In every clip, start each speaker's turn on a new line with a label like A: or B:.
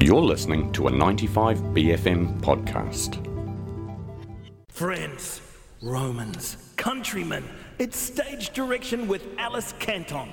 A: You're listening to a 95BFM podcast.
B: Friends, Romans, countrymen, it's stage direction with Alice Canton.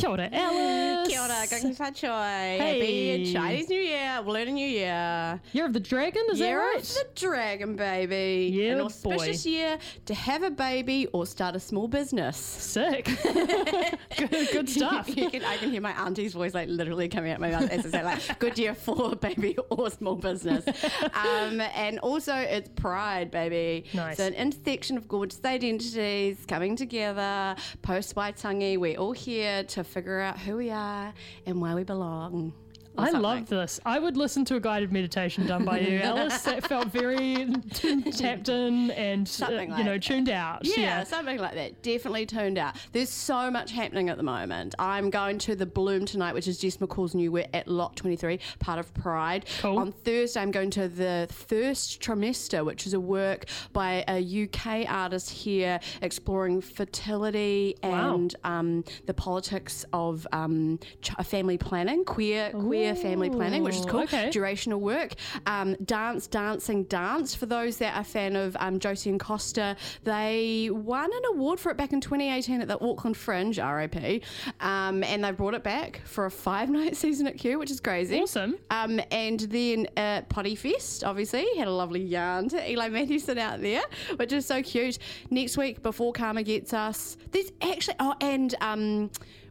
C: Kia ora, Alice.
D: Kia ora, Gong Fa Choi.
C: Hey.
D: Happy Chinese New Year, Lunar New Year.
C: Year of the Dragon, is
D: year
C: that right?
D: of the dragon, baby.
C: Yeah,
D: An auspicious
C: boy.
D: year to have a baby or start a small business.
C: Sick. good, good stuff.
D: You can, I can hear my auntie's voice like literally coming out my mouth as I say like good year for baby or small business. Um, and also it's pride, baby.
C: Nice.
D: So an intersection of gorgeous identities coming together. Post Waitangi, we're all here to figure out who we are and where we belong.
C: I
D: something.
C: love this. I would listen to a guided meditation done by you, Alice. That felt very tapped in and uh,
D: Something
C: you know
D: like-
C: tuned out.
D: Yeah, something like that. Definitely tuned out. There's so much happening at the moment. I'm going to the Bloom tonight, which is Jess McCall's new work at Lot 23, part of Pride.
C: Cool.
D: On Thursday, I'm going to the First Trimester, which is a work by a UK artist here exploring fertility
C: Wow.
D: and um, the politics of um, ch- family planning, queer queer family planning, which is cool.
C: okay.
D: Durational work. Um, dance, dancing, dance. For those that are a fan of um, Josie and Costa, they won an award for it back in 2018 at the Auckland Fringe, RIP, um, and they brought it back for a five night season at Q, which is crazy.
C: Awesome.
D: Um, and then uh, Potty Fest, obviously, had a lovely yarn to Eli Matthewson out there, which is so cute. Next week, before Karma gets us, there's actually, oh, and um,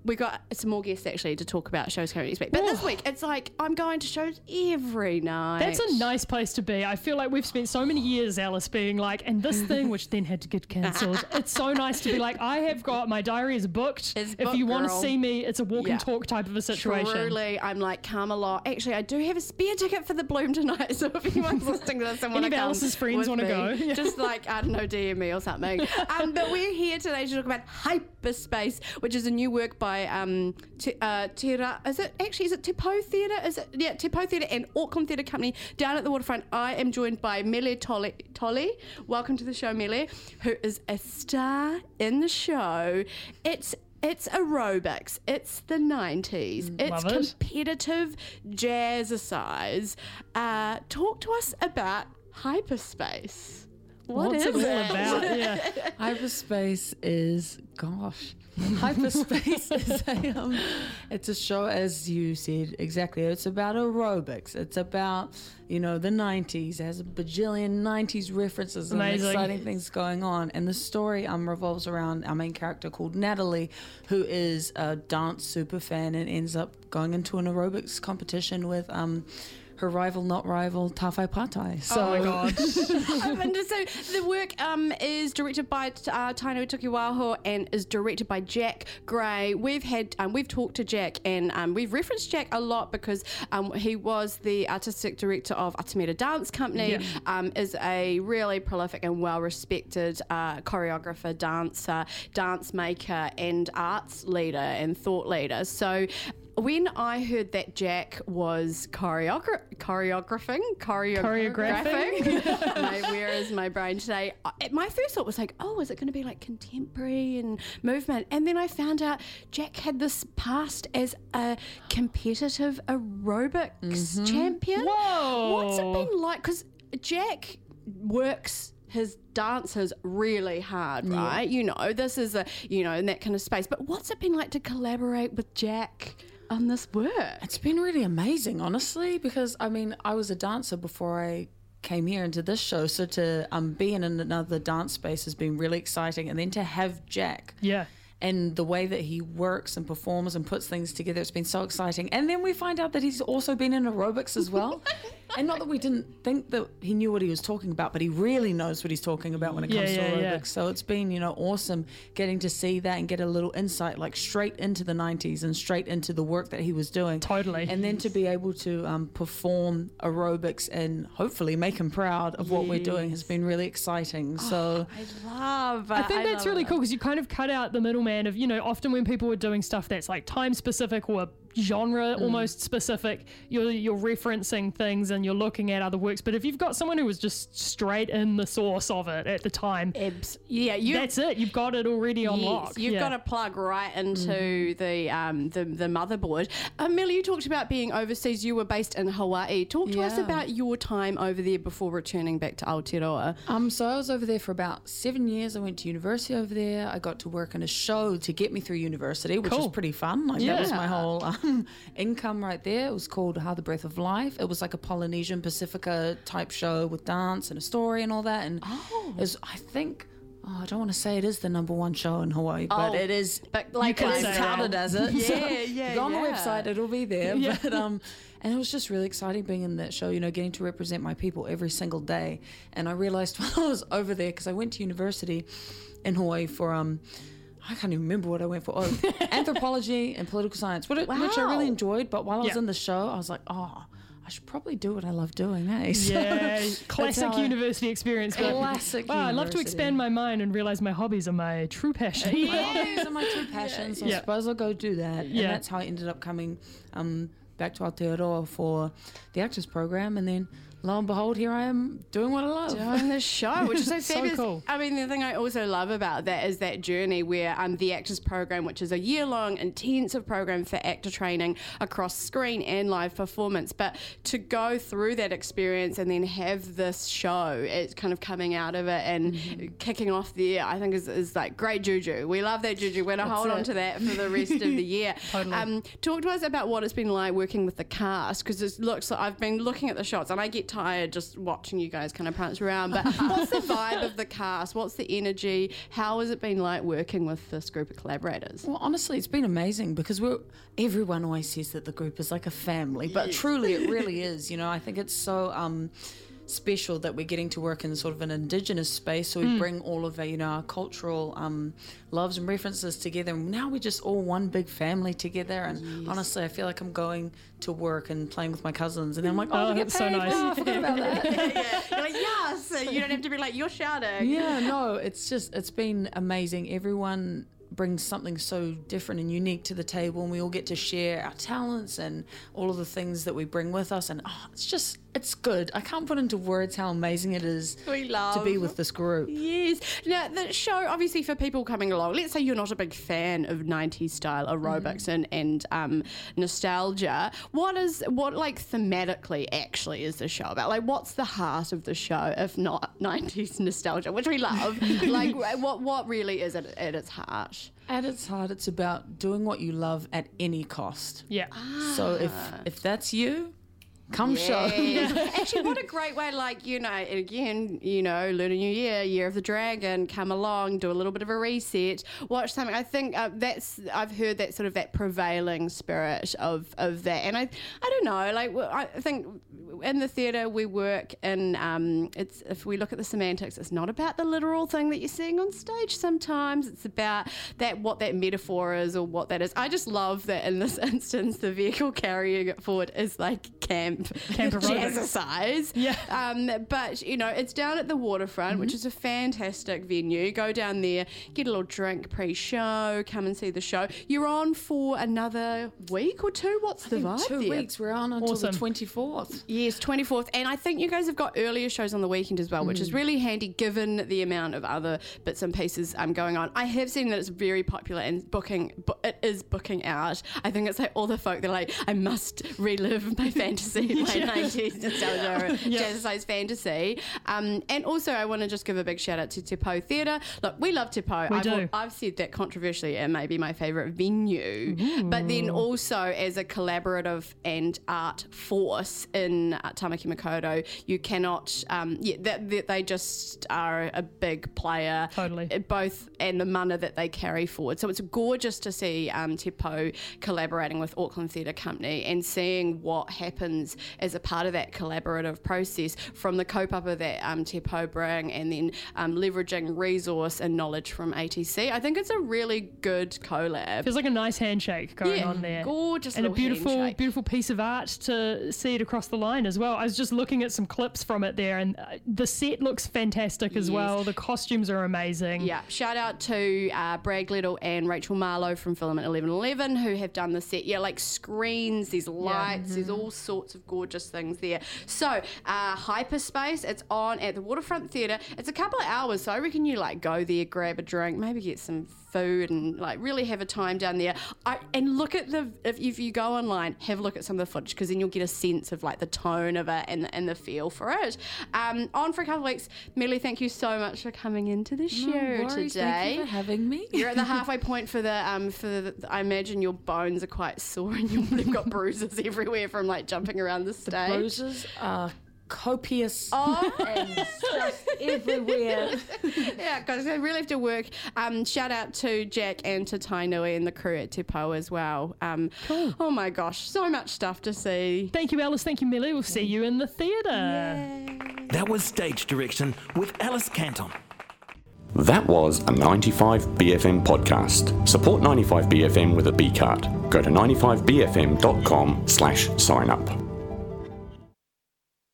D: we got some more guests actually to talk about shows coming next week. But this week, it's like I'm going to shows every night.
C: That's a nice place to be. I feel like we've spent so many years, Alice, being like, and this thing, which then had to get cancelled. it's so nice to be like, I have got my diary is booked.
D: It's
C: if
D: booked,
C: you want to see me, it's a walk
D: Yeah.
C: and talk type of a situation.
D: Truly, I'm like come along. Actually, I do have a spare ticket for the Bloom tonight. So if anyone's listening to this and want to come,
C: Alice's friends wanna go. Yeah.
D: just like I don't know, DM me or something. Um, but we're here today to talk about Hyperspace, which is a new work by um, Te, uh, Tera. Is it actually? Is it Te Pou Theatre? Is it? Yeah, Te Pou Theatre and Auckland Theatre Company down at the waterfront. I am joined by Mele Toli. Toli. Welcome to the show, Mele, who is a star in the show. It's it's aerobics. It's the 90s. It's
C: it.
D: competitive jazzercise. Uh, talk to us about hyperspace. What
C: What's
D: is
C: it all about? Yeah.
E: Hyperspace is gosh. Hyperspace is a um, it's a show as you said exactly. It's about aerobics. It's about you know the '90s. It has a bajillion '90s references and exciting things going on. And the story um revolves around our main character called Natalie, who is a dance super fan and ends up going into an aerobics competition with um her rival, not rival, Tawhai Patai. So
C: oh my god.
D: So the work um, is directed by uh, Tainui Tukiwaho and is directed by Jack Gray. We've had um, we've talked to Jack and um, we've referenced Jack a lot because um, he was the artistic director of Atamira Dance Company.
C: Yeah.
D: Um, is a really prolific and well respected uh, choreographer, dancer, dance maker, and arts leader and thought leader. So. When I heard that Jack was choreogra- choreographing, choreo-
C: Choreographing?
D: my, where is my brain today? I- My first thought was like, oh, is it going to be like contemporary and movement? And then I found out Jack had this past as a competitive aerobics mm-hmm. champion.
C: Whoa.
D: What's it been like? Because Jack works his dancers really hard, right? You know, this is a, you know, in that kind of space. But what's it been like to collaborate with Jack on this work?
E: It's been really amazing, honestly, because I mean, I was a dancer before I came here into this show. So to um, be in another dance space has been really exciting. And then to have Jack
C: Yeah.
E: And the way that he works and performs and puts things together, it's been so exciting. And then we find out that he's also been in aerobics as well. and not that we didn't think that he knew what he was talking about, but he really knows what he's talking about when it
C: Yeah,
E: comes
C: yeah,
E: to aerobics.
C: yeah.
E: So it's been, you know, awesome getting to see that and get a little insight like straight into the 90s and straight into the work that he was doing.
C: Totally.
E: And then to be able to um, perform aerobics and hopefully make him proud of what we're doing has been really exciting. So
D: I love.
C: I think that's really
D: it.
C: cool because you kind of cut out the middleman of, you know, often when people are doing stuff that's like time specific or, genre almost specific. You're you're referencing things and you're looking at other works. But if you've got someone who was just straight in the source of it at the time,
D: Ibs. Yeah, you.
C: that's it. You've got it already on
D: Yes,
C: lock.
D: you've
C: Yeah.
D: got to plug right into the um, the the motherboard. Amelia, you talked about being overseas. You were based in Hawaii. Talk to us about your time over there before returning back to Aotearoa.
E: Um, so I was over there for about seven years. I went to university over there. I got to work in a show to get me through university, which was pretty fun. Like that was my whole um, income right there. It was called How the Breath of Life. It was like a Polynesian Pacifica type show with dance and a story and all that. And it was, I think. Oh, I don't want to say it is the number one show in Hawaii, but
D: Oh,
E: it is.
D: but like
E: it's touted as it.
D: Yeah,
E: So
D: yeah,
E: Go on
D: yeah.
E: the website; it'll be there.
C: Yeah.
E: But um, and it was just really exciting being in that show. You know, getting to represent my people every single day. And I realized while I was over there, because I went to university in Hawaii for um. I can't even remember what I went for. Oh, anthropology and political science, which, which I really enjoyed. But while I was
C: Yeah.
E: in the show, I was like, oh, I should probably do what I love doing, eh? So
C: Yeah, classic
E: how I-
C: university experience. but-
E: Classic
C: Wow, I'd love to expand my mind and realize my hobbies are my true passion.
E: My hobbies are my true passions. So
C: I
E: suppose I'll go do that.
C: Yeah.
E: And that's how I ended up coming um, back to Aotearoa for the actors program. And then lo and behold, here I am doing what I love.
D: doing the show, which is so
C: So
D: fabulous.
C: cool.
D: I mean, the thing I also love about that is that journey where um, the Actors Program, which is a year long intensive program for actor training across screen and live performance, but to go through that experience and then have this show, it's kind of coming out of it and
C: Mm-hmm.
D: kicking off there, I think is, is like great juju. We love that juju. We're going to hold
E: it.
D: on to that for the rest of the year.
C: Totally.
D: Um, talk to us about what it's been like working with the cast because it looks like I've been looking at the shots and I get tired just watching you guys kind of prance around. But what's the vibe of the cast? What's the energy? How has it been like working with this group of collaborators?
E: Well, honestly, it's been amazing because we're everyone always says that the group is like a family, but truly, it really is. You know, I think it's so um, special that we're getting to work in sort of an indigenous space, so we bring all of our, you know, our cultural um, loves and references together. And now we're just all one big family together. And honestly, I feel like I'm going to work and playing with my cousins, and then I'm like, oh,
C: Oh, that's so nice.
E: Wow, I forgot about that.
D: yeah. You're like, yes. You don't have to be like, you're shouting.
E: yeah, no, it's just it's been amazing. Everyone brings something so different and unique to the table, and we all get to share our talents and all of the things that we bring with us. And oh, it's just it's good. I can't put into words how amazing it is
D: We
E: to be with this group.
D: Yes. Now, the show, obviously, for people coming along, let's say you're not a big fan of 90s style aerobics and, and um, nostalgia. What is, what, like, thematically actually is the show about? Like, what's the heart of the show if not 90s nostalgia, which we love? like, what, what really is it at its heart?
E: At its heart, it's about doing what you love at any cost.
C: Yeah.
E: So if ah. if that's you, come show.
D: Yeah. Actually, what a great way, like, you know, and again, you know, Lunar New Year, year of the dragon, come along, do a little bit of a reset, watch something. I think uh, that's, I've heard that sort of that prevailing spirit of, of that. And I, I don't know, like, I think in the theatre we work in, um, it's, if we look at the semantics, it's not about the literal thing that you're seeing on stage sometimes. It's about that, what that metaphor is or what that is. I just love that in this instance, the vehicle carrying it forward is like camp,
C: Camp aerobics.
D: jazzercise.
C: Yeah.
D: Um, but you know, it's down at the waterfront, which is a fantastic venue. Go down there, get a little drink pre-show, come and see the show. You're on for another week or two. What's the
E: In
D: vibe
E: two
D: there?
E: weeks, we're on until
C: Awesome.
E: the twenty fourth.
D: Yes, 24th. And I think you guys have got earlier shows on the weekend as well, which is really handy given the amount of other bits and pieces um, going on. I have seen that it's very popular and booking, bu- it is booking out. I think it's like all the folk, they're like, I must relive my fantasy, my 90s nostalgia, jazzercise fantasy. Um, and also, I want to just give a big shout out to Pou Theatre. Look, we love Pou.
C: We
D: I've,
C: do.
D: I've said that controversially it may be my favourite venue, but then also as a collaborative and art force in uh, Tamaki Makaurau, you cannot, um, yeah, that, that they just are a big player.
C: Totally.
D: uh, Both and the mana that they carry forward. So it's gorgeous to see um, Pou collaborating with Auckland Theatre Company and seeing what happens as a part of that collaborative process from the kaupapa that um, Te Pou bring and then um, leveraging resource and knowledge from ATC. I think it's a really good collab.
C: Feels like a nice handshake going
D: Yeah,
C: on there.
D: gorgeous
C: and a beautiful,
D: handshake.
C: beautiful piece of art to see it across the line as well. I was just looking at some clips from it there, and uh, the set looks fantastic as
D: Yes.
C: well. The costumes are amazing.
D: Yeah, shout out to uh, Brad Little and Rachel Marlowe from Filament 1111 who have done the set. Yeah, like screens, there's lights, there's all sorts of gorgeous things there. So, uh, Hyperspace, it's on at the Waterfront Theatre. It's a couple of hours, so I reckon you like go there, grab a drink, maybe get some food and like really have a time down there. I, and look at the if, if you go online, have a look at some of the footage because then you'll get a sense of like the tone of it and, and the feel for it. Um, on for a couple of weeks, Millie, thank you so much for coming into the show
E: worries,
D: today.
E: Thank you for having me.
D: You're at the halfway point for the um for the. I imagine your bones are quite sore and you've got bruises everywhere from like jumping around the stage.
E: Bruises are copious
D: Oh,
E: and just everywhere.
D: yeah, guys, I really have to work. Um, shout out to Jack and to Tainui and the crew at Te Pou as well. Um, Oh my gosh, so much stuff to see.
C: Thank you, Alice. Thank you, Millie. We'll see you in the theatre.
B: That was Stage Direction with Alice Canton.
A: That was a 95BFM podcast. Support 95BFM with a B card. Go to 95BFM.com slash sign up.